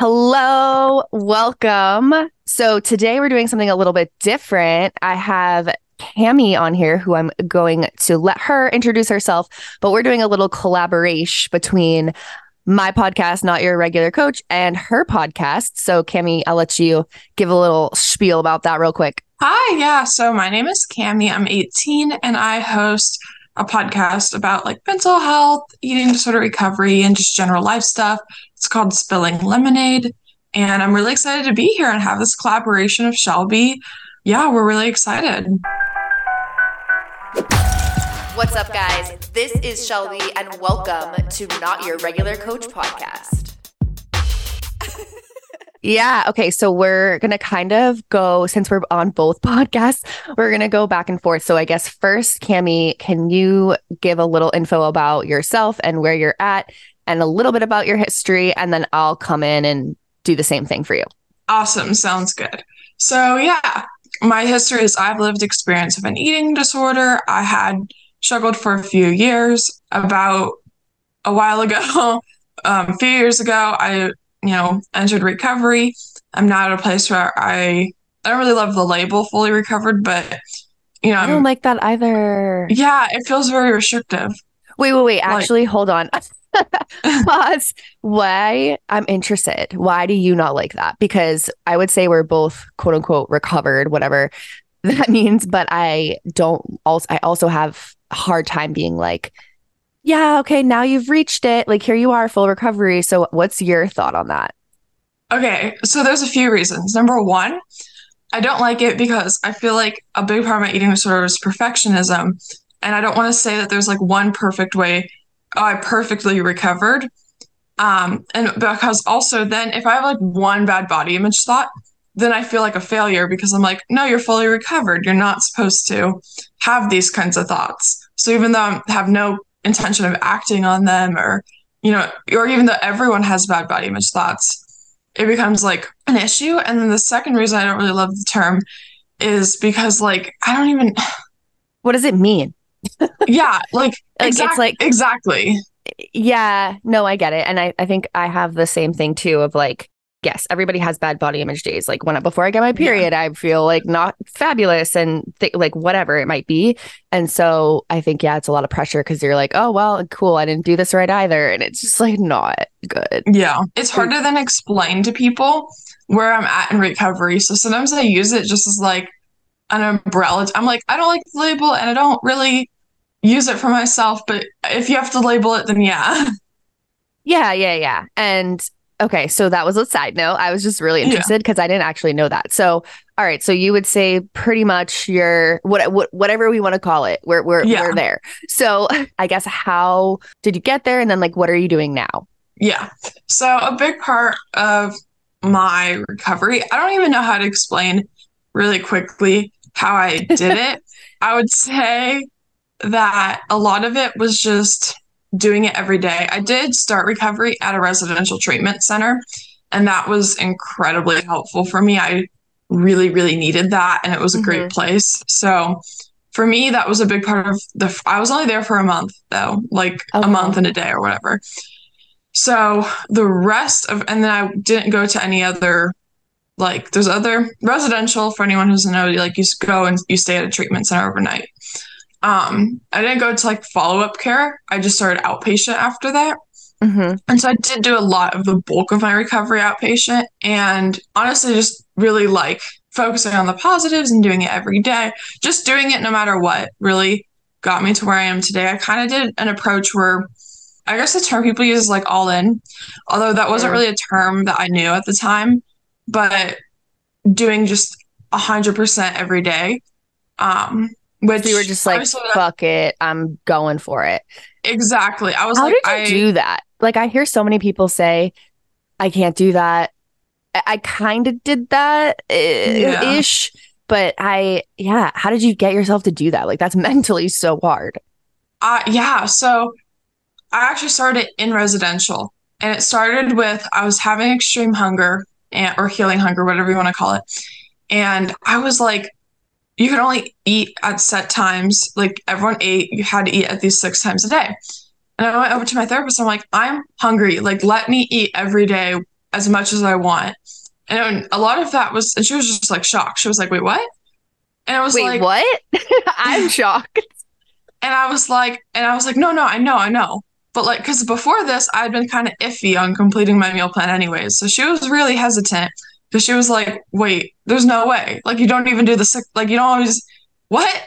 Hello, welcome. So today we're doing something a little bit different. I have Cami on here who I'm going to let her introduce herself, but we're doing a little collaboration between my podcast, Not Your Regular Coach, and her podcast. So Cami, I'll let you give a little spiel about that real quick. Hi, yeah. So my name is Cami. I'm 18 and I host a podcast about like mental health, eating disorder recovery, and just general life stuff. It's called Spilling Lemonade. And I'm really excited to be here and have this collaboration of Shelbye. Yeah, we're really excited. What's up, guys? This is Shelbye, and welcome to Not Your Regular Coach podcast. Yeah. Okay. So we're going to kind of go, since we're on both podcasts, we're going to go back and forth. So I guess first, Cami, can you give a little info about yourself and where you're at and a little bit about your history? And then I'll come in and do the same thing for you. Awesome. Sounds good. So, yeah, my history is I've lived experience of an eating disorder. I had struggled for a few years. About a while ago, um, a few years ago, I, you know, entered recovery. I'm now at a place where I, I don't really love the label fully recovered, but, you know, I don't I'm, like that either. yeah, it feels very restrictive. Wait, wait, wait. Like- Actually, hold on. Pause. Why? I'm interested. Why do you not like that? Because I would say we're both quote unquote recovered, whatever that means. But I don't also, I also have a hard time being like, yeah, okay, now you've reached it. Like, here you are, full recovery. So, what's your thought on that? Okay, so there's a few reasons. Number one, I don't like it because I feel like a big part of my eating disorder is perfectionism. And I don't want to say that there's like one perfect way, oh, I perfectly recovered. Um, and because also then if I have like one bad body image thought, then I feel like a failure because I'm like, no, you're fully recovered. You're not supposed to have these kinds of thoughts. So even though I have no intention of acting on them or, you know, or even though everyone has bad body image thoughts, it becomes like an issue. And then the second reason I don't really love the term is because like I don't even What does it mean? Yeah, like, Like, it's like- exactly. Yeah, no, I get it. And I, I think I have the same thing too of like, yes, everybody has bad body image days. Like when before I get my period, I feel like not fabulous and th- like whatever it might be. And so I think, yeah, it's a lot of pressure because you're like, oh, well, cool. I didn't do this right either. And it's just like not good. Yeah. It's hard to then explain to people where I'm at in recovery. So sometimes I use it just as like an umbrella. I'm like, I don't like the label and I don't really use it for myself, but if you have to label it, then yeah. Yeah, yeah, yeah. And okay, so that was a side note. I was just really interested because I didn't actually know that. So, all right, so you would say pretty much you're what, what whatever we want to call it. We're we're Yeah. we're there. So, I guess how did you get there and then like what are you doing now? Yeah. So a big part of my recovery, I don't even know how to explain really quickly how I did it. I would say that a lot of it was just doing it every day. I did start recovery at a residential treatment center, and that was incredibly helpful for me. I really, really needed that, and it was a mm-hmm. great place. So for me, that was a big part of the. I was only there for a month though, like Okay. a month and a day or whatever. So the rest of, and then I didn't go to any other, like, there's other residential for anyone who doesn't know, like, you go and you stay at a treatment center overnight. Um, I didn't go to like follow up care. I just started outpatient after that. Mm-hmm. And so I did do a lot of the bulk of my recovery outpatient and honestly just really like focusing on the positives and doing it every day. Just doing it no matter what really got me to where I am today. I kind of did an approach where I guess the term people use is like all in, although that wasn't really a term that I knew at the time, but doing just a hundred percent every day. Um, which you were just like, fuck it, I'm going for it. exactly. I was How like, did you I do that? Like I hear so many people say, I can't do that. I, I kind of did that Yeah. ish, but I yeah. How did you get yourself to do that? Like that's mentally so hard. Uh, yeah. So I actually started in residential, and it started with I was having extreme hunger and, or healing hunger, whatever you want to call it. And I was like, you could only eat at set times. Like everyone ate, you had to eat at least six times a day. And I went over to my therapist. I'm like, I'm hungry. Like, let me eat every day as much as I want. And a lot of that was, and she was just like shocked. She was like, wait, what? And I was Wait, like, what? I'm shocked. and I was like, and I was like, no, no, I know, I know. But like, because before this, I'd been kind of iffy on completing my meal plan, anyways. So she was really hesitant because she was like, wait, there's no way. Like, you don't even do the like, you don't always, what?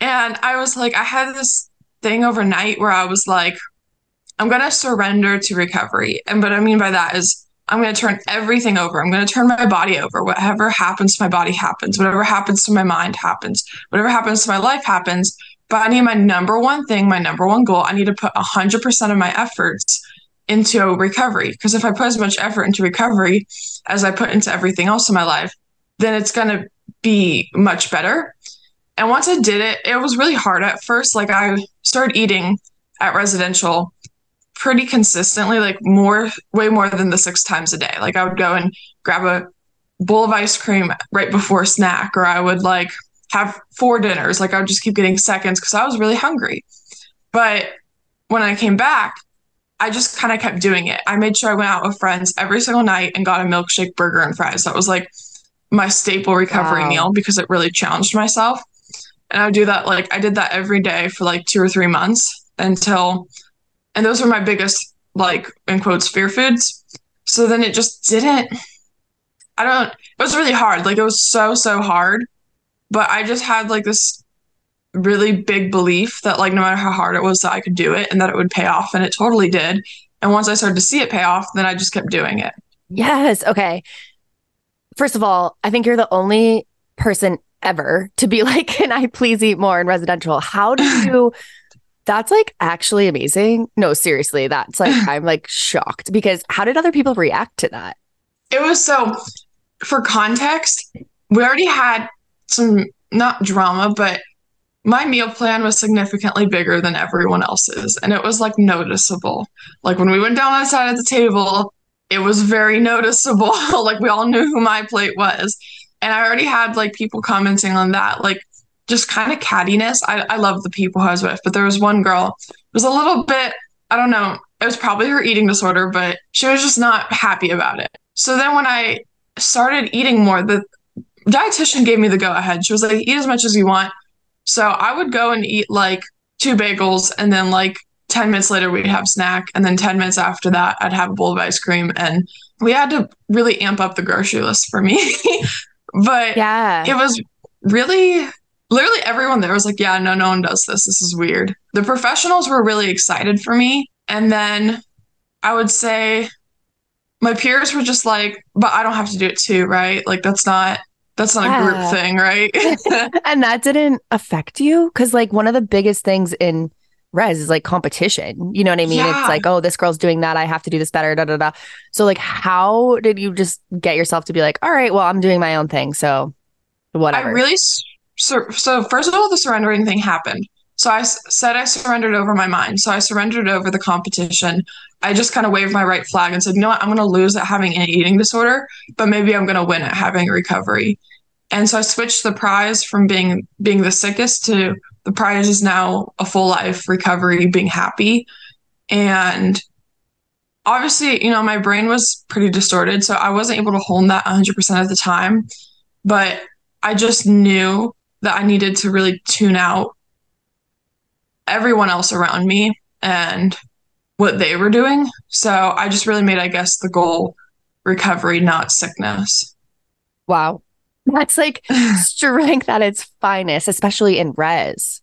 And I was like, I had this thing overnight where I was like, I'm going to surrender to recovery. And what I mean by that is, I'm going to turn everything over. I'm going to turn my body over. Whatever happens to my body happens. Whatever happens to my mind happens. Whatever happens to my life happens. But I need my number one thing, my number one goal. I need to put 100% of my efforts into recovery. Because if I put as much effort into recovery as I put into everything else in my life, then it's going to be much better. And once I did it, it was really hard at first. Like I started eating at residential pretty consistently, like more, way more than the six times a day. Like I would go and grab a bowl of ice cream right before snack, or I would like have four dinners. Like I would just keep getting seconds because I was really hungry. But when I came back, I just kind of kept doing it. I made sure I went out with friends every single night and got a milkshake, burger, and fries. That was like my staple recovery wow. meal because it really challenged myself. And I would do that like I did that every day for like two or three months until and those were my biggest like in quotes fear foods so then it just didn't i don't it was really hard like it was so so hard but i just had like this really big belief that like no matter how hard it was that i could do it and that it would pay off and it totally did. And once i started to see it pay off then i just kept doing it. Yes. Okay. First of all i think you're the only person ever to be like can i please eat more in residential? How do you that's like actually amazing. No, seriously, that's like, I'm like shocked because how did other people react to that? It was so, for context, we already had some, not drama, but my meal plan was significantly bigger than everyone else's. And it was like noticeable. Like when we went down outside at the table, it was very noticeable. like we all knew who my plate was. And I already had like people commenting on that. Like, just kind of cattiness. I, I love the people I was with, but there was one girl it was a little bit, I don't know, it was probably her eating disorder, but she was just not happy about it. So then when I started eating more, the dietitian gave me the go ahead. She was like, eat as much as you want. So I would go and eat like two bagels and then like 10 minutes later we'd have snack and then 10 minutes after that I'd have a bowl of ice cream and we had to really amp up the grocery list for me. but yeah. It was really literally everyone there was like, yeah, no, no one does this. This is weird. The professionals were really excited for me. And then I would say my peers were just like, but I don't have to do it too, right? Like that's not that's not yeah. a group thing, right? and that didn't affect you cuz like one of the biggest things in res is like competition. You know what I mean? Yeah. It's like, oh, this girl's doing that. I have to do this better. Da da da. So like, how did you just get yourself to be like, all right, well, I'm doing my own thing, so whatever. I really so, so first of all, the surrendering thing happened. So I s- said I surrendered over my mind. So I surrendered over the competition. I just kind of waved my right flag and said, you know what, I'm going to lose at having an eating disorder, but maybe I'm going to win at having recovery. And so I switched the prize from being being the sickest to the prize is now a full life recovery, being happy. And obviously, you know, my brain was pretty distorted, so I wasn't able to hold that 100% of the time. But I just knew that I needed to really tune out everyone else around me and what they were doing. So I just really made, I guess, the goal recovery, not sickness. Wow. That's like strength at its finest, especially in res.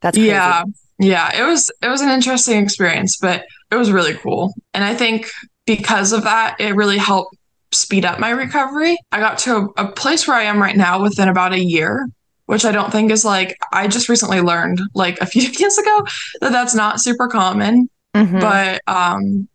That's crazy. Yeah. Yeah. It was it was an interesting experience, but it was really cool. And I think because of that, it really helped speed up my recovery. I got to a, a place where I am right now within about a year which I don't think is like I just recently learned like a few years ago that that's not super common. Mm-hmm. But um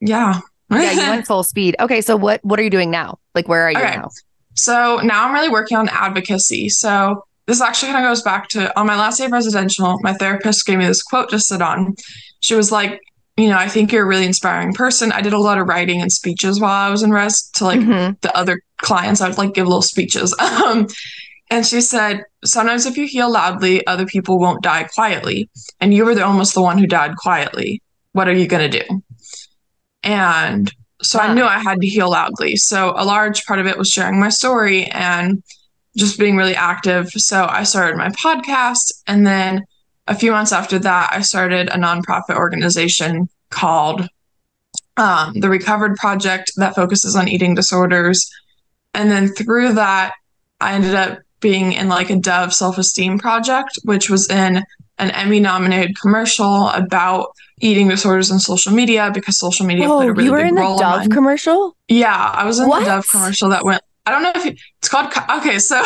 yeah. yeah, you went full speed. Okay, so what what are you doing now? Like where are you okay. now? So now I'm really working on advocacy. So this actually kind of goes back to on my last day of residential, my therapist gave me this quote to sit on. She was like, you know, I think you're a really inspiring person. I did a lot of writing and speeches while I was in res to like mm-hmm. the other clients. I would like give little speeches. Um, and she said, Sometimes if you heal loudly, other people won't die quietly. And you were the, almost the one who died quietly. What are you going to do? And So Wow. I knew I had to heal loudly. So a large part of it was sharing my story and just being really active. So I started my podcast. And then a few months after that, I started a nonprofit organization called um, the Recovered Project that focuses on eating disorders. And then through that, I ended up being in like a Dove self esteem project, which was in an Emmy nominated commercial about eating disorders and social media because social media Oh, played a really you were big in the role Dove in commercial? Yeah, I was in What? the Dove commercial that went. I don't know if it, it's called. Okay, so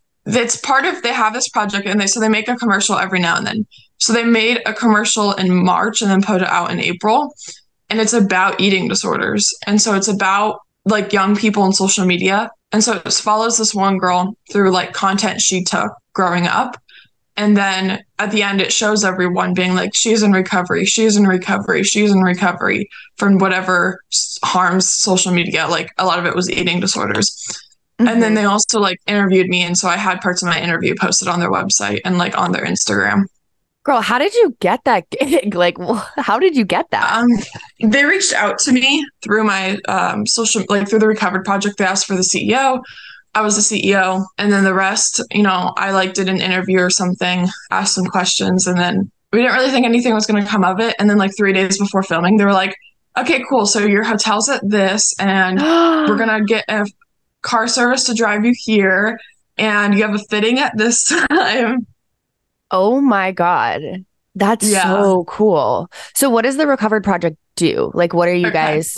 it's part of. They have this project, and they so they make a commercial every now and then. So they made a commercial in March and then put it out in April, and it's about eating disorders, and so it's about like young people in social media, and so it follows this one girl through like content she took growing up. And then at the end, it shows everyone being like, she's in recovery, she's in recovery, she's in recovery from whatever harms social media. Like a lot of it was eating disorders. And then Mhm. they also like interviewed me. And so I had parts of my interview posted on their website and like on their Instagram. Girl, how did you get that gig? Like, how did you get that? Um, they reached out to me through my um, social, like through the Recovered Project. They asked for the CEO. I was the CEO, and then the rest, you know, I like did an interview or something, asked some questions, and then we didn't really think anything was going to come of it. And then like three days before filming, they were like, "Okay, cool. So your hotel's at this, and we're gonna get a car service to drive you here, and you have a fitting at this time." Oh my God. That's Yeah. so cool. So what does the Recovered Project do? Like what are you Okay. guys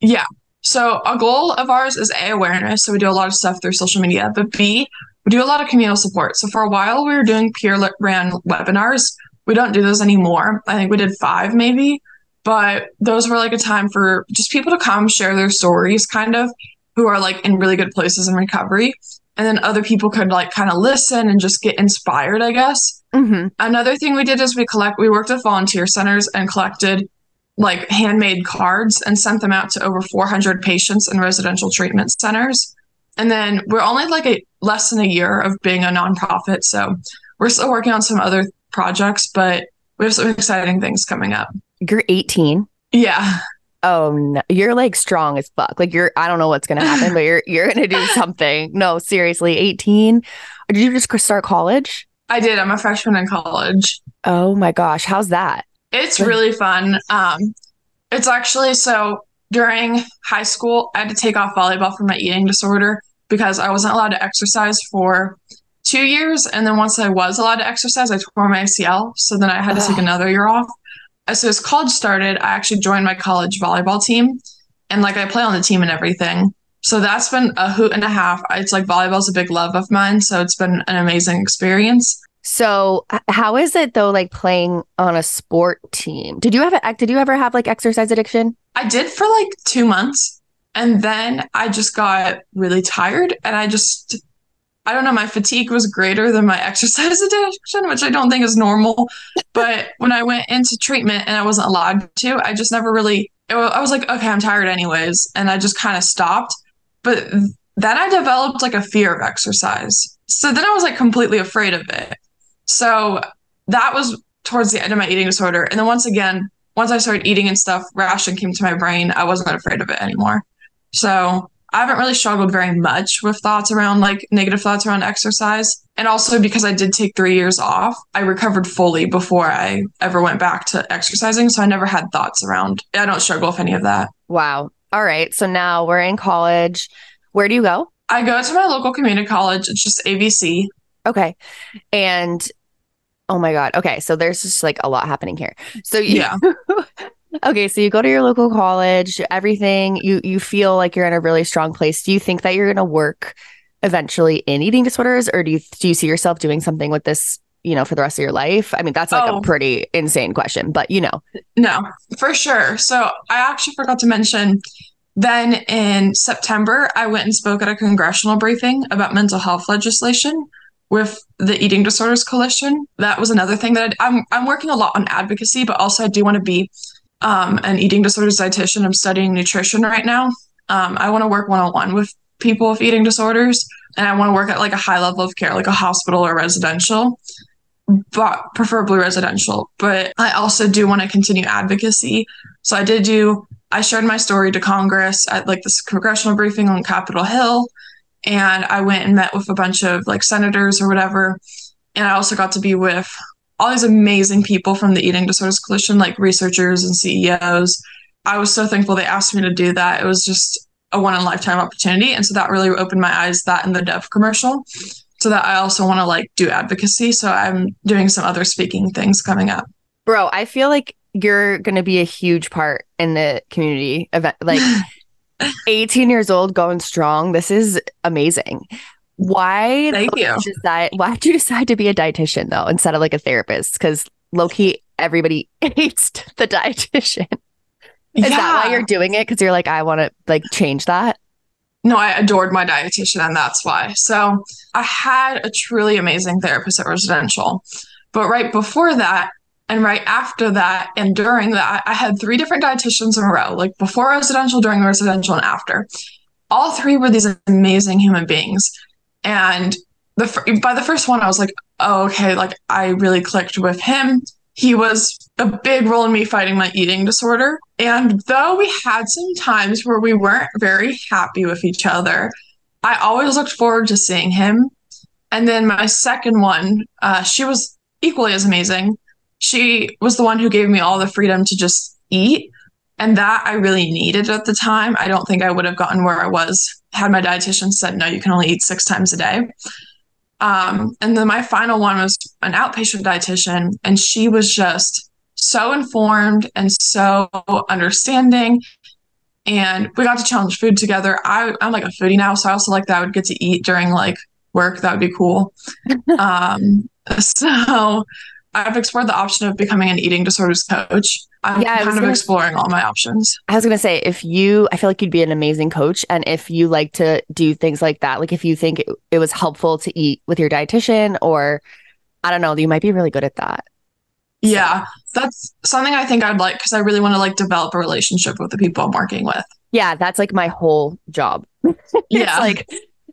Yeah. So a goal of ours is A, awareness. So we do a lot of stuff through social media, but B, we do a lot of communal support. So for a while we were doing peer ran webinars. We don't do those anymore. I think we did five maybe, but those were like a time for just people to come share their stories kind of who are like in really good places in recovery. And then other people could like kind of listen and just get inspired, I guess Mhm. another thing we did is we collect we worked with volunteer centers and collected like handmade cards and sent them out to over 400 patients in residential treatment centers and then we're only like a less than a year of being a nonprofit so we're still working on some other projects but we have some exciting things coming up You're 18. yeah Oh no. You're like strong as fuck. Like you're I don't know what's gonna happen, but you're you're gonna do something. No, seriously, 18. Did you just start college? i did i'm a freshman in college Oh my gosh. How's that? It's really fun. Um, it's actually so during high school, I had to take off volleyball for my eating disorder because I wasn't allowed to exercise for two years. And then once I was allowed to exercise, I tore my ACL. So then I had to take another year off. As soon as college started, I actually joined my college volleyball team. And like I play on the team and everything. So that's been a hoot and a half. It's like volleyball's a big love of mine. So it's been an amazing experience. So how is it though, like playing on a sport team? Did you have a did you ever have like exercise addiction? I did for like two months. And then I just got really tired. And I just, I don't know, my fatigue was greater than my exercise addiction, which I don't think is normal. But when I went into treatment and I wasn't allowed to, I just never really, I was like, okay, I'm tired anyways. And I just kind of stopped. But then I developed like a fear of exercise. So then I was like completely afraid of it. So that was towards the end of my eating disorder. And then once again, once I started eating and stuff, ration came to my brain. I wasn't afraid of it anymore. So I haven't really struggled very much with thoughts around like negative thoughts around exercise. And also because I did take three years off, I recovered fully before I ever went back to exercising. So I never had thoughts around, I don't struggle with any of that. Wow. All right. So now we're in college. Where do you go? I go to my local community college. It's just ABC. Okay. And oh my God. Okay. So there's just like a lot happening here. So you, Yeah. okay. So you go to your local college, everything, you you feel like you're in a really strong place. Do you think that you're gonna work eventually in eating disorders, or do you do you see yourself doing something with this, you know, for the rest of your life? I mean, that's like Oh. a pretty insane question, but you know. No, for sure. So I actually forgot to mention then in September, I went and spoke at a congressional briefing about mental health legislation with the Eating Disorders Coalition. That was another thing that I, I'm I'm working a lot on advocacy, but also I do want to be um, an eating disorders dietitian. I'm studying nutrition right now. Um, I want to work one on one with people with eating disorders, and I want to work at like a high level of care, like a hospital or residential but preferably residential. But I also do want to continue advocacy. So I did do I shared my story to Congress at like this congressional briefing on Capitol Hill. And I went and met with a bunch of like senators or whatever. And I also got to be with all these amazing people from the Eating Disorders Coalition, like researchers and CEOs. I was so thankful they asked me to do that. It was just a one in a lifetime opportunity. And so that really opened my eyes, that and the Dove commercial. So that I also want to like do advocacy. So I'm doing some other speaking things coming up. Bro, I feel like you're going to be a huge part in the community event. Like 18 years old, going strong. This is amazing. Why? Thank you. Decide, why did you decide to be a dietitian though, instead of like a therapist? Because low key, everybody hates the dietitian. Is yeah. that why you're doing it? Because you're like, I want to like change that. No, I adored my dietitian, and that's why. So I had a truly amazing therapist at residential. But right before that, and right after that, and during that, I had three different dietitians in a row, like before residential, during residential, and after. All three were these amazing human beings. And the by the first one, I was like, oh, okay, like I really clicked with him. He was a big role in me fighting my eating disorder. And though we had some times where we weren't very happy with each other, I always looked forward to seeing him. And then my second one, uh, she was equally as amazing. She was the one who gave me all the freedom to just eat. And that I really needed at the time. I don't think I would have gotten where I was had my dietitian said, no, you can only eat six times a day. Um, and then my final one was an outpatient dietitian, and she was just so informed and so understanding. And we got to challenge food together. I, I'm like a foodie now, so I also like that I would get to eat during like work. That would be cool. um, so I've explored the option of becoming an eating disorders coach. I'm yeah, kind of gonna, exploring all my options. I was going to say, if you, I feel like you'd be an amazing coach. And if you like to do things like that, like if you think it, it was helpful to eat with your dietitian, or I don't know, you might be really good at that. Yeah, that's something I think I'd like because I really want to like develop a relationship with the people I'm working with. Yeah, that's like my whole job. yeah, like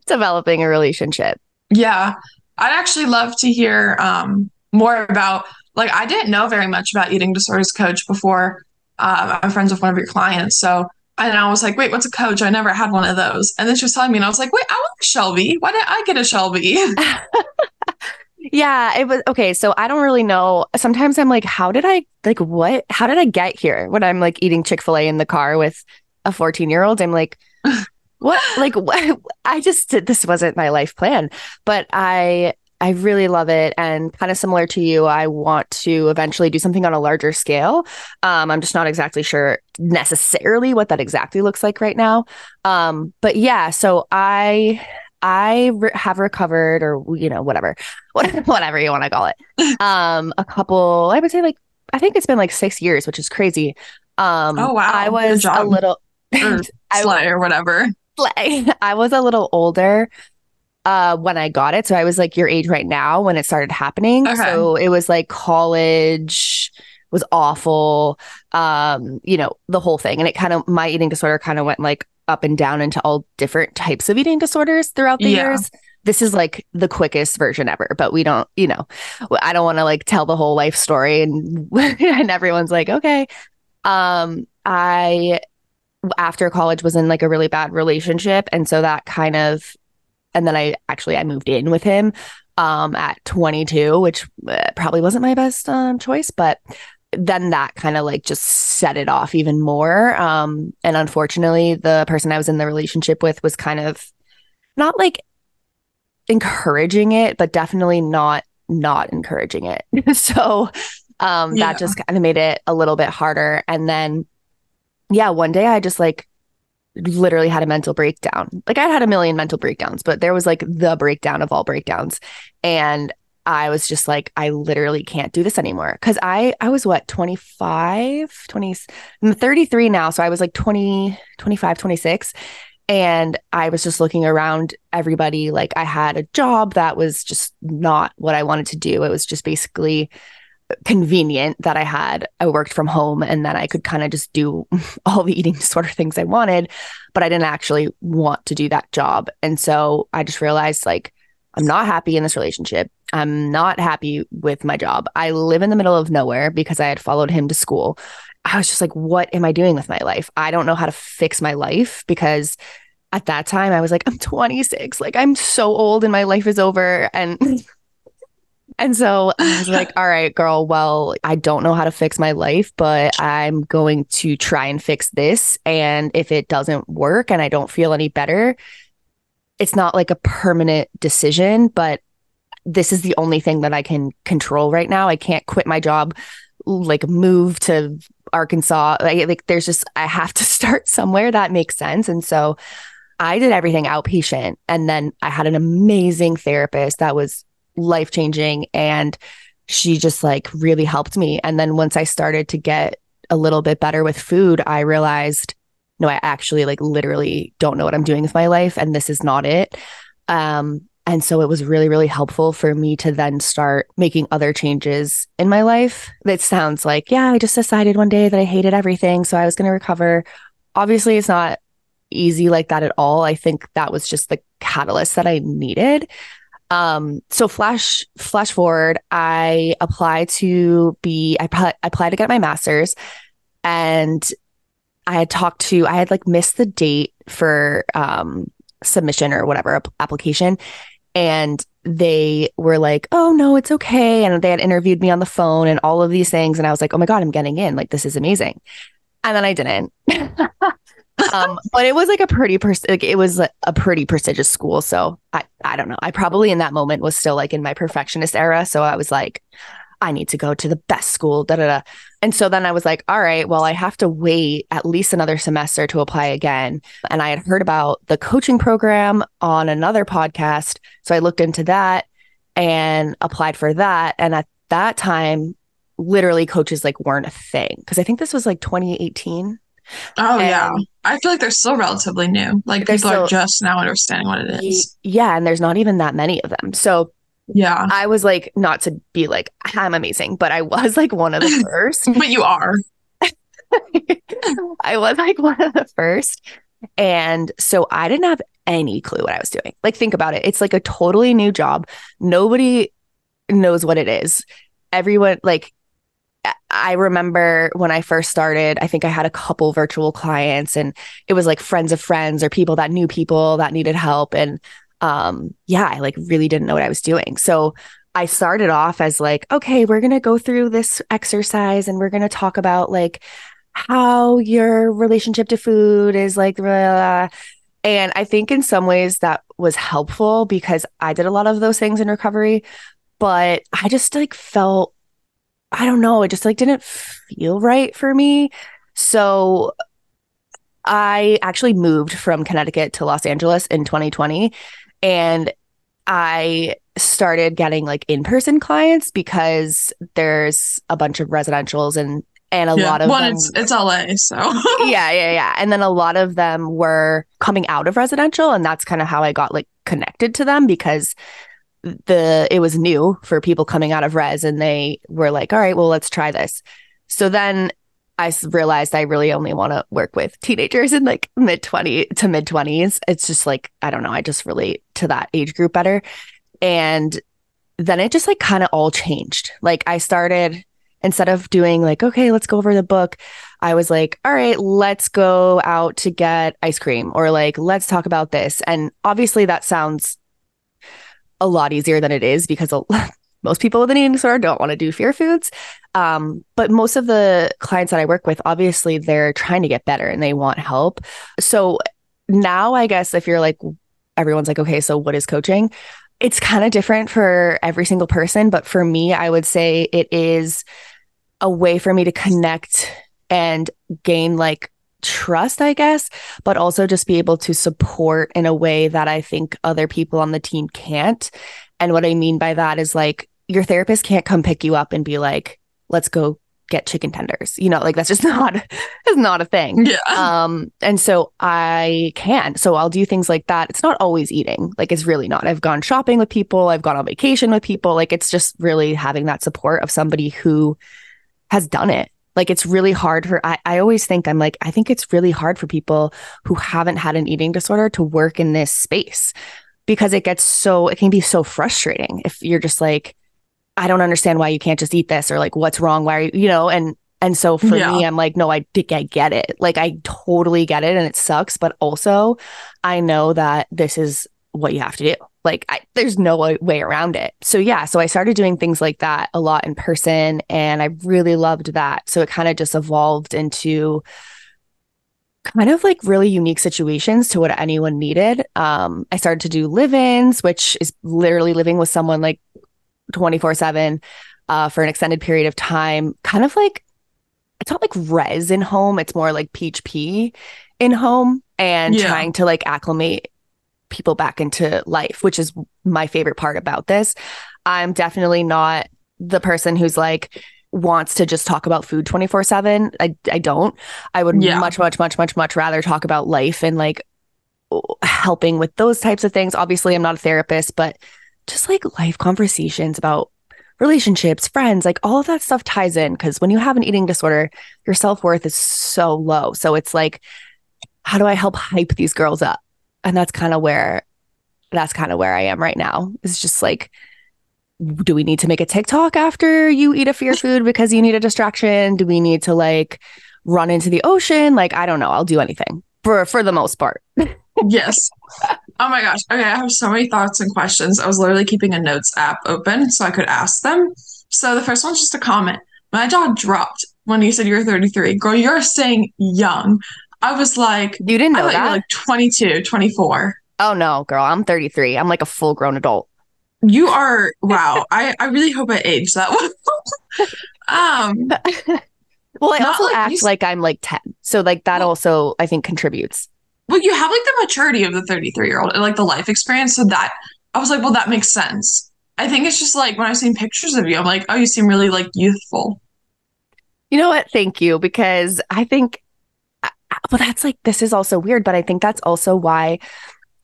developing a relationship. Yeah, I'd actually love to hear um, more about like I didn't know very much about eating disorders coach before uh, I'm friends with one of your clients. So and I was like, wait, what's a coach? I never had one of those. And then she was telling me, and I was like, wait, I want a Shelbye. Why didn't I get a Shelbye? Yeah, it was okay. So I don't really know. Sometimes I'm like, how did I like what? How did I get here? When I'm like eating Chick fil A in the car with a 14 year old, I'm like, what? Like, what? I just this wasn't my life plan, but I I really love it. And kind of similar to you, I want to eventually do something on a larger scale. Um, I'm just not exactly sure necessarily what that exactly looks like right now. Um, but yeah, so I I re- have recovered, or you know, whatever, whatever you want to call it. Um, a couple, I would say, like I think it's been like six years, which is crazy. Um, oh wow, I was a little or slay or whatever. Slay. I was a little older uh when I got it. So I was like your age right now when it started happening. Okay. So it was like college was awful. Um, you know, the whole thing. And it kind of my eating disorder kind of went like up and down into all different types of eating disorders throughout the yeah. years. This is like the quickest version ever, but we don't, you know, I don't want to like tell the whole life story and and everyone's like, okay. Um, I after college was in like a really bad relationship and so that kind of and then I actually I moved in with him um at 22, which uh, probably wasn't my best um, choice, but then that kind of like just set it off even more. Um, and unfortunately, the person I was in the relationship with was kind of not like encouraging it, but definitely not not encouraging it. so um, yeah. that just kind of made it a little bit harder. And then, yeah, one day I just like literally had a mental breakdown. Like I had a million mental breakdowns, but there was like the breakdown of all breakdowns. And I was just like, I literally can't do this anymore. Cause I, I was what, 25, 20, I'm 33 now. So I was like 20, 25, 26. And I was just looking around everybody. Like I had a job that was just not what I wanted to do. It was just basically convenient that I had. I worked from home and then I could kind of just do all the eating disorder things I wanted, but I didn't actually want to do that job. And so I just realized like, I'm not happy in this relationship. I'm not happy with my job. I live in the middle of nowhere because I had followed him to school. I was just like, what am I doing with my life? I don't know how to fix my life because at that time I was like, I'm 26. Like I'm so old and my life is over. And and so I was like, all right, girl, well, I don't know how to fix my life, but I'm going to try and fix this. And if it doesn't work and I don't feel any better, it's not like a permanent decision, but this is the only thing that I can control right now. I can't quit my job, like move to Arkansas. Like, like there's just, I have to start somewhere that makes sense. And so I did everything outpatient. And then I had an amazing therapist that was life changing. And she just like really helped me. And then once I started to get a little bit better with food, I realized, no, I actually like literally don't know what I'm doing with my life. And this is not it. Um, and so it was really, really helpful for me to then start making other changes in my life. That sounds like, yeah, I just decided one day that I hated everything. So I was going to recover. Obviously, it's not easy like that at all. I think that was just the catalyst that I needed. Um, so flash flash forward, I applied to be I, I applied to get my master's and I had talked to I had like missed the date for um submission or whatever application and they were like, "Oh no, it's okay." And they had interviewed me on the phone and all of these things and I was like, "Oh my god, I'm getting in. Like this is amazing." And then I didn't. um, but it was like a pretty pers- like it was a pretty prestigious school. So I I don't know. I probably in that moment was still like in my perfectionist era. So I was like, I need to go to the best school. Da da da. And so then I was like, all right, well, I have to wait at least another semester to apply again. And I had heard about the coaching program on another podcast. So I looked into that and applied for that. And at that time, literally coaches like weren't a thing because I think this was like 2018. Oh and yeah. I feel like they're still relatively new. Like people still, are just now understanding what it is. Yeah, and there's not even that many of them. So yeah. I was like not to be like I'm amazing, but I was like one of the first. but you are. I was like one of the first. And so I didn't have any clue what I was doing. Like think about it. It's like a totally new job. Nobody knows what it is. Everyone like I remember when I first started, I think I had a couple virtual clients and it was like friends of friends or people that knew people that needed help. And um, yeah, I like really didn't know what I was doing. So I started off as like, okay, we're going to go through this exercise and we're going to talk about like how your relationship to food is like, blah. and I think in some ways that was helpful because I did a lot of those things in recovery, but I just like felt I don't know, it just like didn't feel right for me. So I actually moved from Connecticut to Los Angeles in 2020 and I started getting like in-person clients because there's a bunch of residentials and and a yeah. lot of one them, it's it's LA so yeah yeah yeah and then a lot of them were coming out of residential and that's kind of how I got like connected to them because the it was new for people coming out of res and they were like all right well let's try this. So then i realized i really only want to work with teenagers in like mid 20 to mid 20s it's just like i don't know i just relate to that age group better. And then it just like kind of all changed. Like i started instead of doing like okay let's go over the book i was like all right let's go out to get ice cream or like let's talk about this. And obviously that sounds a lot easier than it is because most people with an eating disorder don't want to do fear foods. Um, but most of the clients that I work with, obviously, they're trying to get better and they want help. So now, I guess, if you're like, everyone's like, okay, so what is coaching? It's kind of different for every single person. But for me, I would say it is a way for me to connect and gain like trust, I guess, but also just be able to support in a way that I think other people on the team can't. And what I mean by that is like your therapist can't come pick you up and be like, let's go get chicken tenders. You know, like that's just not it's not a thing. Yeah. Um and so I can. So I'll do things like that. It's not always eating. Like it's really not. I've gone shopping with people, I've gone on vacation with people. Like it's just really having that support of somebody who has done it like it's really hard for I, I always think I'm like, I think it's really hard for people who haven't had an eating disorder to work in this space. because it gets so it can be so frustrating if you're just like I don't understand why you can't just eat this or like what's wrong why are you you know and and so for Yeah. me I'm like no I think I get it like I totally get it and it sucks but also I know that this is what you have to do like I, there's no way, around it so yeah so I started doing things like that a lot in person and I really loved that so it kind of just evolved into kind of like really unique situations to what anyone needed. Um, I started to do live-ins, which is literally living with someone like 24/7 uh, for an extended period of time. Kind of like it's not like res in home; it's more like PHP in home, and Yeah. trying to like acclimate people back into life, which is my favorite part about this. I'm definitely not the person who's like wants to just talk about food 24/7. I I don't. I would Yeah. much much much much much rather talk about life and like helping with those types of things. Obviously, I'm not a therapist, but just like life conversations about relationships, friends, like all of that stuff ties in because when you have an eating disorder, your self-worth is so low. So it's like how do I help hype these girls up? And that's kind of where that's kind of where I am right now. It's just like do we need to make a TikTok after you eat a fear food because you need a distraction? Do we need to like run into the ocean? Like I don't know. I'll do anything for for the most part. yes. Oh my gosh. Okay, I have so many thoughts and questions. I was literally keeping a notes app open so I could ask them. So the first one's just a comment. My jaw dropped when you said you were 33. Girl, you're saying young. I was like, You didn't I know you that? were like 22, 24. oh no, girl, I'm 33. I'm like a full grown adult. You are wow. I, I really hope I aged that well. um Well, I also like act you like I'm like 10. So like that Well- also I think contributes. well you have like the maturity of the 33 year old and like the life experience. So that I was like, well, that makes sense. I think it's just like when I've seen pictures of you, I'm like, oh, you seem really like youthful. You know what? Thank you because I think I- I- well that's like this is also weird, but I think that's also why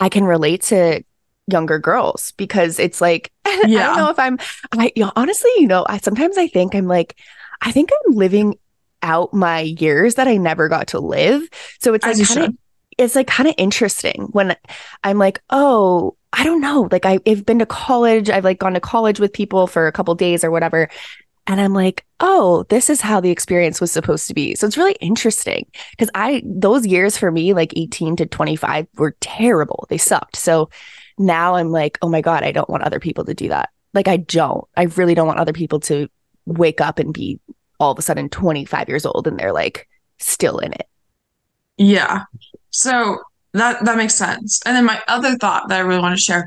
I can relate to younger girls because it's like I don't know if I'm I you know, honestly, you know, I sometimes I think I'm like I think I'm living out my years that I never got to live. So it's like kind of it's like kind of interesting when I'm like, oh, I don't know. Like I, I've been to college. I've like gone to college with people for a couple days or whatever. And I'm like, oh, this is how the experience was supposed to be. So it's really interesting because I, those years for me, like 18 to 25, were terrible. They sucked. So now I'm like, oh my God, I don't want other people to do that. Like, I don't. I really don't want other people to wake up and be all of a sudden 25 years old and they're like still in it. Yeah. So that that makes sense. And then my other thought that I really want to share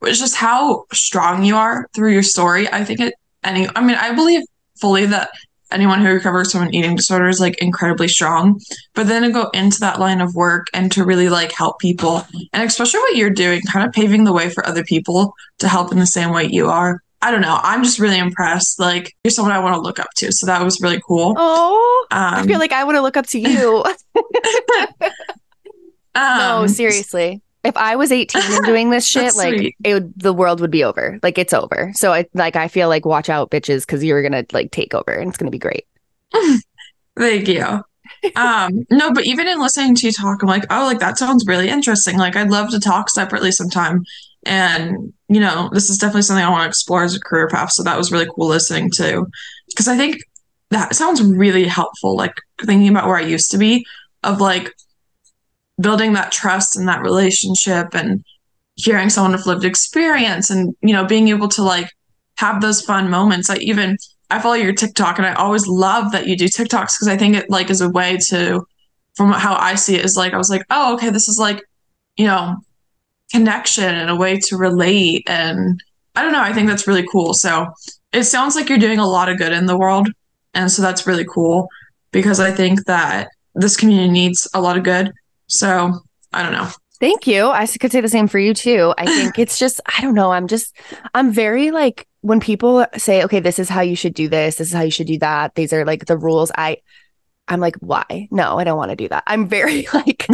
was just how strong you are through your story. I think it any I mean, I believe fully that anyone who recovers from an eating disorder is like incredibly strong. But then to go into that line of work and to really like help people and especially what you're doing, kind of paving the way for other people to help in the same way you are. I don't know. I'm just really impressed. Like you're someone I want to look up to. So that was really cool. Oh, I Um, feel like I want to look up to you. no, um, seriously. If I was 18 and doing this shit, like sweet. it would, the world would be over. Like it's over. So I like I feel like watch out, bitches, because you're gonna like take over and it's gonna be great. Thank you. Um, no, but even in listening to you talk, I'm like, oh, like that sounds really interesting. Like I'd love to talk separately sometime. And, you know, this is definitely something I want to explore as a career path. So that was really cool listening to. Because I think that sounds really helpful. Like thinking about where I used to be, of like building that trust and that relationship and hearing someone with lived experience and, you know, being able to like have those fun moments. I even I follow your TikTok and I always love that you do TikToks because I think it like is a way to from how I see it is like I was like, oh, okay, this is like, you know, connection and a way to relate and I don't know, I think that's really cool. So it sounds like you're doing a lot of good in the world. And so that's really cool because I think that this community needs a lot of good. So I don't know. Thank you. I could say the same for you too. I think it's just, I don't know. I'm just, I'm very like, when people say, okay, this is how you should do this, this is how you should do that, these are like the rules. I, I'm like, why? No, I don't want to do that. I'm very like,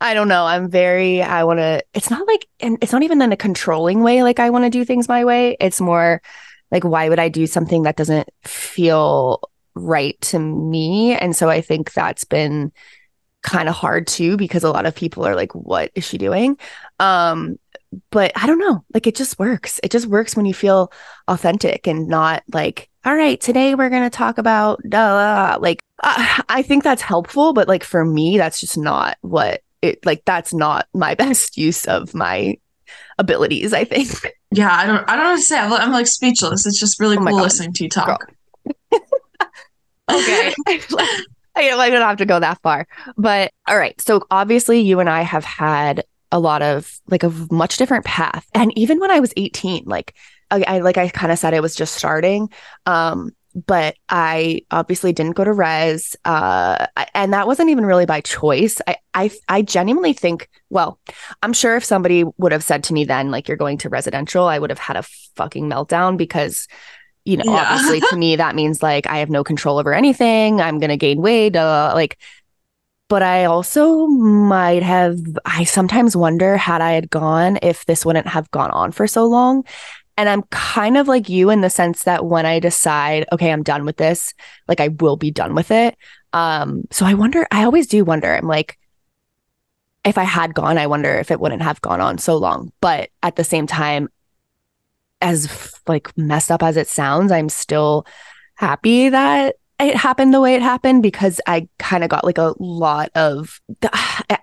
I don't know. I'm very, I want to, it's not like, and it's not even in a controlling way. Like, I want to do things my way. It's more like, why would I do something that doesn't feel right to me? And so I think that's been kind of hard too, because a lot of people are like, what is she doing? Um, but I don't know. Like it just works. It just works when you feel authentic and not like, all right, today we're going to talk about, uh, like, uh, I think that's helpful. But like for me, that's just not what it, like, that's not my best use of my abilities, I think. Yeah. I don't, I don't know what to say. I'm, I'm like speechless. It's just really Oh cool God. listening to you talk. okay. I, don't have to go that far. But all right. So obviously, you and I have had a lot of like a much different path. And even when I was 18, like I, I like I kind of said, it was just starting. Um, but I obviously didn't go to res, uh, and that wasn't even really by choice. I, I, I genuinely think. Well, I'm sure if somebody would have said to me then, like you're going to residential, I would have had a fucking meltdown because you know, Yeah. obviously to me that means like I have no control over anything. I'm gonna gain weight. Uh, like, but I also might have. I sometimes wonder had I had gone if this wouldn't have gone on for so long. And I'm kind of like you in the sense that when I decide, okay, I'm done with this, like I will be done with it. Um, so I wonder. I always do wonder. I'm like, if I had gone, I wonder if it wouldn't have gone on so long. But at the same time, as like messed up as it sounds, I'm still happy that it happened the way it happened because I kind of got like a lot of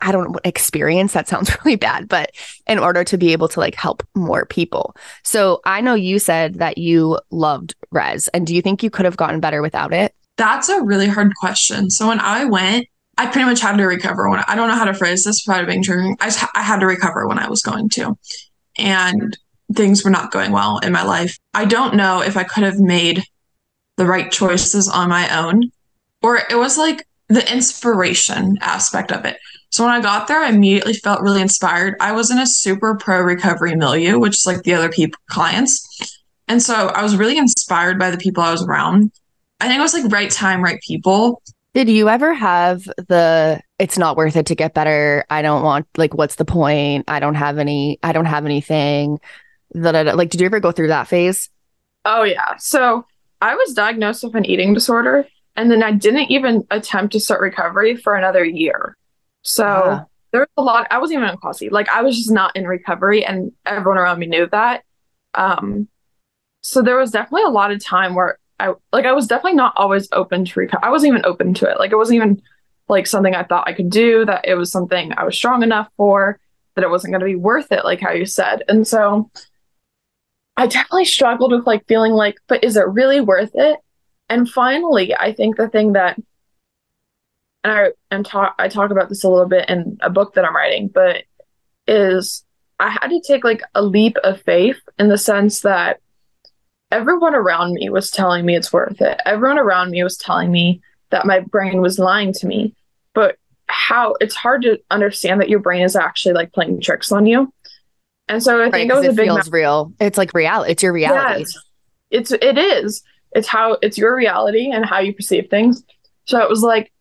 I don't know experience that sounds really bad but in order to be able to like help more people. So I know you said that you loved res and do you think you could have gotten better without it? That's a really hard question. So when I went, I pretty much had to recover when I don't know how to phrase this without being triggering. I, I had to recover when I was going to. And things were not going well in my life. I don't know if I could have made the right choices on my own, or it was like the inspiration aspect of it. So when I got there, I immediately felt really inspired. I was in a super pro recovery milieu, which is like the other people clients. And so I was really inspired by the people I was around. I think it was like right time, right people. Did you ever have the it's not worth it to get better? I don't want like what's the point? I don't have any I don't have anything. Da, da. Like did you ever go through that phase? Oh yeah. So I was diagnosed with an eating disorder and then I didn't even attempt to start recovery for another year. So Ah. there was a lot I wasn't even in Classy. Like I was just not in recovery and everyone around me knew that. Um so there was definitely a lot of time where I like I was definitely not always open to recover. I wasn't even open to it. Like it wasn't even like something I thought I could do, that it was something I was strong enough for, that it wasn't gonna be worth it, like how you said. And so I definitely struggled with like feeling like, but is it really worth it? And finally, I think the thing that, and I am talk, I talk about this a little bit in a book that I'm writing, but is I had to take like a leap of faith in the sense that everyone around me was telling me it's worth it. Everyone around me was telling me that my brain was lying to me, but how it's hard to understand that your brain is actually like playing tricks on you. And so I Right, think it was a it big feels real. It's like reality. It's your reality. Yes. It's it is. It's how it's your reality and how you perceive things. So it was like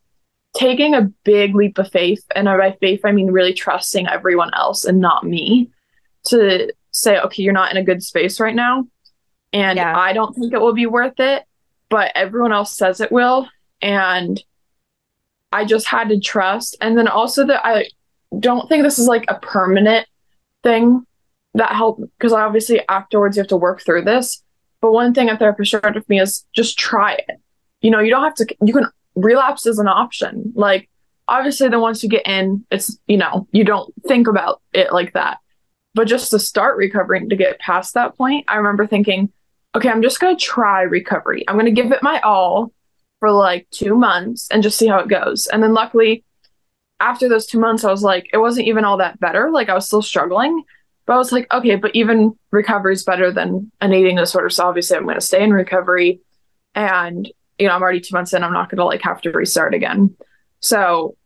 taking a big leap of faith, and by faith I mean really trusting everyone else and not me to say, okay, you're not in a good space right now. And Yeah. I don't think it will be worth it, but everyone else says it will. And I just had to trust. And then also that I don't think this is like a permanent thing that helped because I obviously afterwards you have to work through this. But one thing a therapist shared with me is just try it. You know, you don't have to, you can relapse is an option. Like, obviously, then once you get in, it's, you know, you don't think about it like that. But just to start recovering, to get past that point, I remember thinking, okay, I'm just going to try recovery. I'm going to give it my all for like two months and just see how it goes. And then luckily, after those two months, I was like, it wasn't even all that better. Like, I was still struggling. But I was like, okay, but even recovery is better than an eating disorder. So obviously, I'm going to stay in recovery. And, you know, I'm already two months in. I'm not going to like have to restart again. So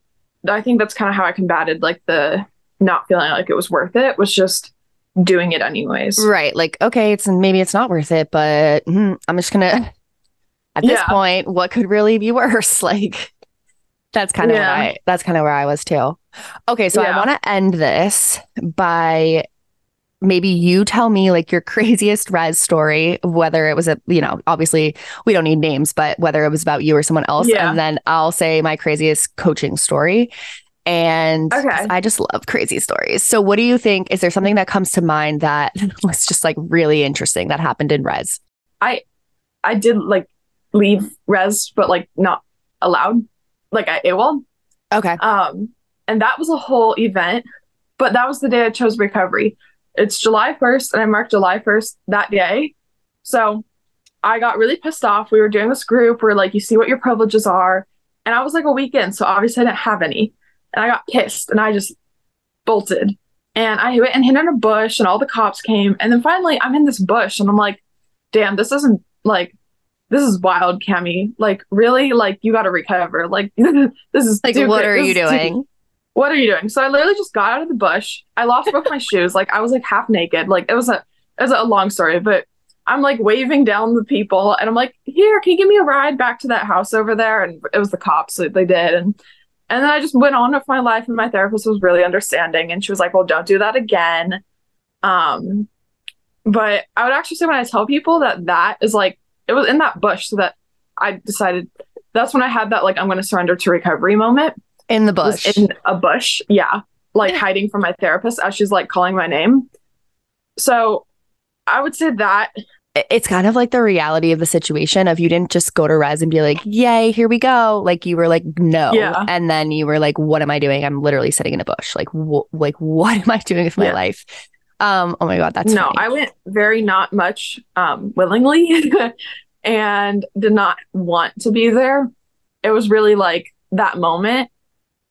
I think that's kind of how I combated like the not feeling like it was worth it, was just doing it anyways. Right. Like, okay, it's maybe it's not worth it, but mm, I'm just gonna at this Yeah. point, what could really be worse? Like that's kind of Yeah. I that's kind of where I was too. Okay, so I want to end this by maybe you tell me like your craziest res story, whether it was a, you know, obviously we don't need names, but whether it was about you or someone else. Yeah. And then I'll say my craziest coaching story. And Okay. I just love crazy stories. So, what do you think? Is there something that comes to mind that was just like really interesting that happened in Res? I I did like leave res, but like not allowed, like at AWOL. Okay. Um, and that was a whole event, but that was the day I chose recovery. It's July 1st, and I marked July 1st that day. So I got really pissed off. We were doing this group where, like, you see what your privileges are. And I was like a weekend, so obviously I didn't have any. And I got pissed and I just bolted. And I went and hid in a bush, and all the cops came. And then finally, I'm in this bush, and I'm like, damn, this isn't like, this is wild, Cami. Like, really? Like, you got to recover. Like, this is Like, stupid. what are This you doing? What are you doing? So I literally just got out of the bush. I lost both my shoes. Like I was like half naked. Like it was a it was a long story, but I'm like waving down the people and I'm like, here, can you give me a ride back to that house over there? And it was the cops that they did. And and then I just went on with my life and my therapist was really understanding and she was like, Well, don't do that again. Um but I would actually say when I tell people that that is like it was in that bush so that I decided that's when I had that like I'm gonna surrender to recovery moment In the bush. in a bush. Yeah. Like hiding from my therapist as she's like calling my name. So I would say that. it's kind of like the reality of the situation of you didn't just go to res and be like yay here we go like you were like no Yeah. and then you were like what am i doing i'm literally sitting in a bush like wh- like what am i doing with my Yeah. life um oh my god that's no, funny. I went very not much um, willingly and did not want to be there. It was really like that moment.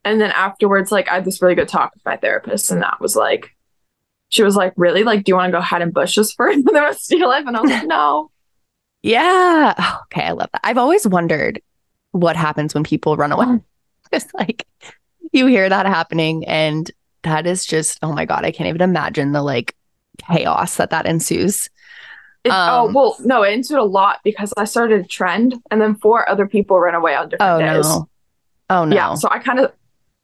And then afterwards, like I had this really good talk with my therapist, and that was like, she was like, Really? Like, do you want to go hide in bushes for the rest of your life? And I was like, No. yeah Oh, okay i love that i've always wondered what happens when people run away it's like you hear that happening and that is just oh my god i can't even imagine the like chaos that that ensues It, oh Um, well, no, it ensued a lot because I started a trend, and then four other people ran away on different oh days. no oh no Yeah, so I kind of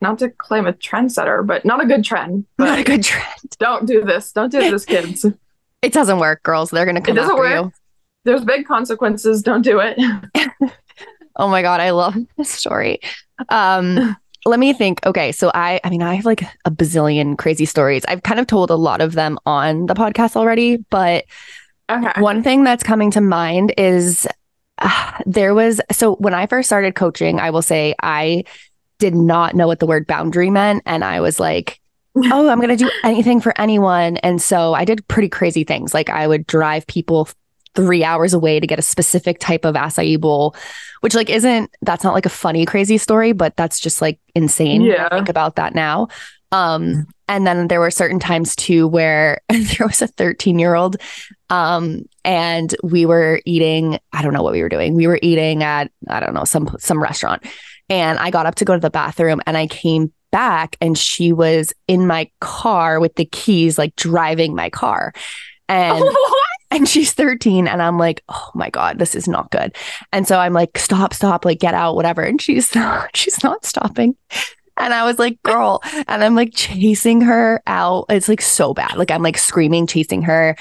not to claim a trendsetter, but not a good trend. not a good trend don't do this. Don't do this, kids. It doesn't work, girls. They're gonna come doesn't after work. you. There's big consequences. Don't do it. Oh my god, I love this story. Um, let me think. Okay, so I, I mean, I have like a bazillion crazy stories. I've kind of told a lot of them on the podcast already, but Okay. one thing that's coming to mind is uh, there was so when I first started coaching, I will say I did not know what the word boundary meant, and I was like. oh, I'm going to do anything for anyone. And so I did pretty crazy things. Like I would drive people three hours away to get a specific type of acai bowl, which like isn't, that's not like a funny, crazy story, but that's just like insane. Yeah. think about that now. Um, and then there were certain times too where there was a 13 year old um, and we were eating, I don't know what we were doing. We were eating at, I don't know, some some restaurant. And I got up to go to the bathroom and I came back and she was in my car with the keys, like driving my car. And and she's 13 and I'm like, "Oh my god, this is not good." And so I'm like, "Stop, stop, like get out, whatever." And she's not she's not stopping. And I was like, "Girl," and I'm like chasing her out. It's like so bad. Like I'm like screaming chasing her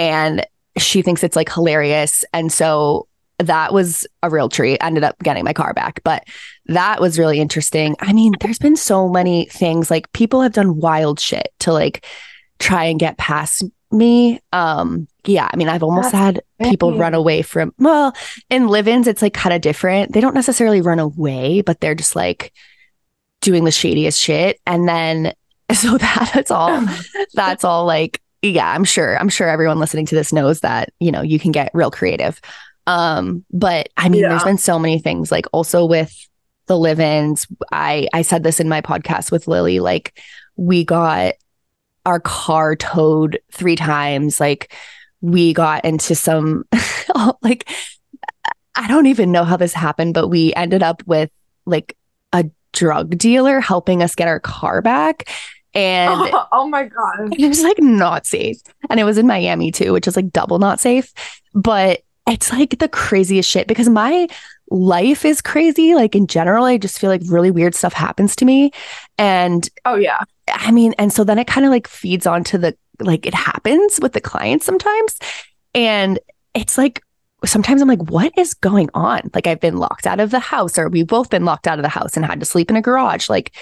and she thinks it's like hilarious. And so that was a real treat. Ended up getting my car back, but that was really interesting. I mean, there's been so many things like people have done wild shit to like try and get past me. Um, yeah, I mean, I've almost That's had people crazy. run away from well, in live-ins, it's like kind of different. They don't necessarily run away, but they're just like doing the shadiest shit. And then so that, that's all that's all like yeah i'm sure i'm sure everyone listening to this knows that you know you can get real creative um but i mean there's been so many things like also with the live-ins i i said this in my podcast with lily like we got our car towed three times like we got into some like i don't even know how this happened but we ended up with like a drug dealer helping us get our car back and oh, oh my god. it was like not safe. And it was in Miami too, which is like double not safe. But it's like the craziest shit because my life is crazy. Like in general, I just feel like really weird stuff happens to me. And Oh yeah. I mean, and so then it kind of like feeds onto the like it happens with the clients sometimes. And it's like sometimes I'm like, what is going on? Like I've been locked out of the house, or we've both been locked out of the house and had to sleep in a garage. Like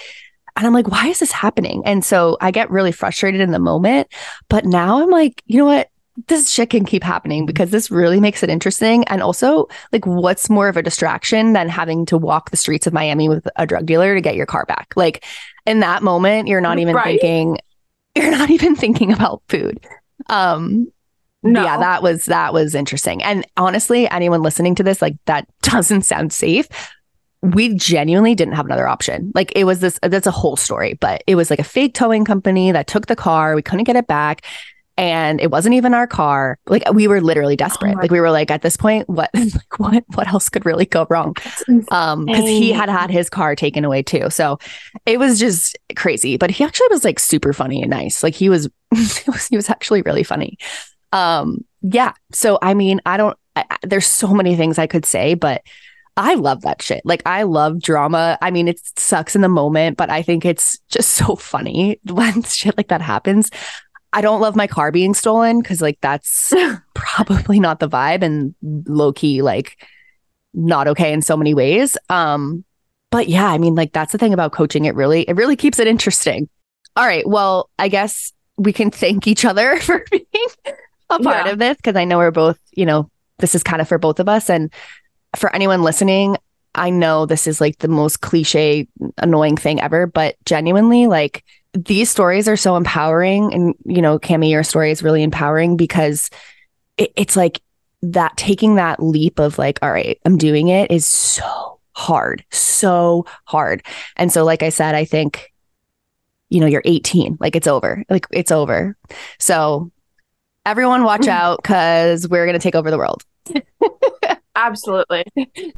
And I'm like, why is this happening? And so I get really frustrated in the moment. But now I'm like, you know what? This shit can keep happening because this really makes it interesting. And also, like, what's more of a distraction than having to walk the streets of Miami with a drug dealer to get your car back? Like, in that moment, you're not even Right. thinking, you're not even thinking about food. Um, No. yeah, that was that was interesting. And honestly, anyone listening to this, like that doesn't sound safe. We genuinely didn't have another option. Like it was this that's a whole story, but it was like a fake towing company that took the car. We couldn't get it back. And it wasn't even our car. Like we were literally desperate. my- like we were like at this point, what like what what else could really go wrong? um because he had had his car taken away too. So it was just crazy but he actually was like super funny and nice. Like he was, he was actually really funny. Um yeah. So i mean i don't I- there's so many things i could say but i love that shit. Like i love drama. I mean it sucks in the moment but i think it's just so funny when shit like that happens i don't love my car being stolen because like that's probably not the vibe and low key like not okay in so many ways. Um, but yeah, I mean, like that's the thing about coaching. It really, it really keeps it interesting. All right. Well, I guess we can thank each other for being a part Yeah. of this because I know we're both, you know, this is kind of for both of us. And for anyone listening, I know this is like the most cliche, annoying thing ever, but genuinely, like these stories are so empowering. And, you know, Cami, your story is really empowering because it, it's like that taking that leap of like, all right, I'm doing it is so hard, so hard. And so, like I said, I think, you know, you're 18, like it's over, like it's over. So, everyone watch out because we're going to take over the world. Absolutely.